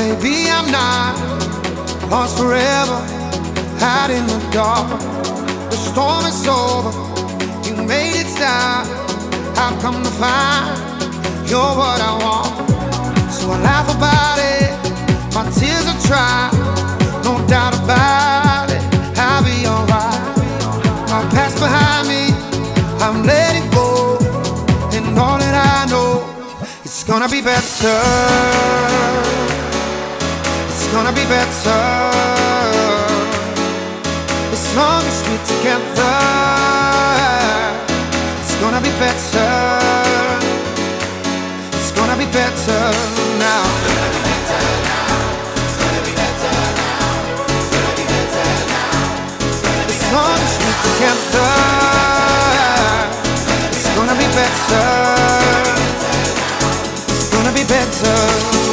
Maybe I'm not lost forever, out in the dark. The storm is over, you made it stop. I've come to find you're what I want. So I laugh about it, my tears are dry, no doubt about it. I'll be alright. My past behind me, I'm letting go, and all that I know, it's gonna be better gonna be better. As long as we're together It's gonna be better. It's gonna be better now. As long as we're together It's gonna be better. It's gonna be better.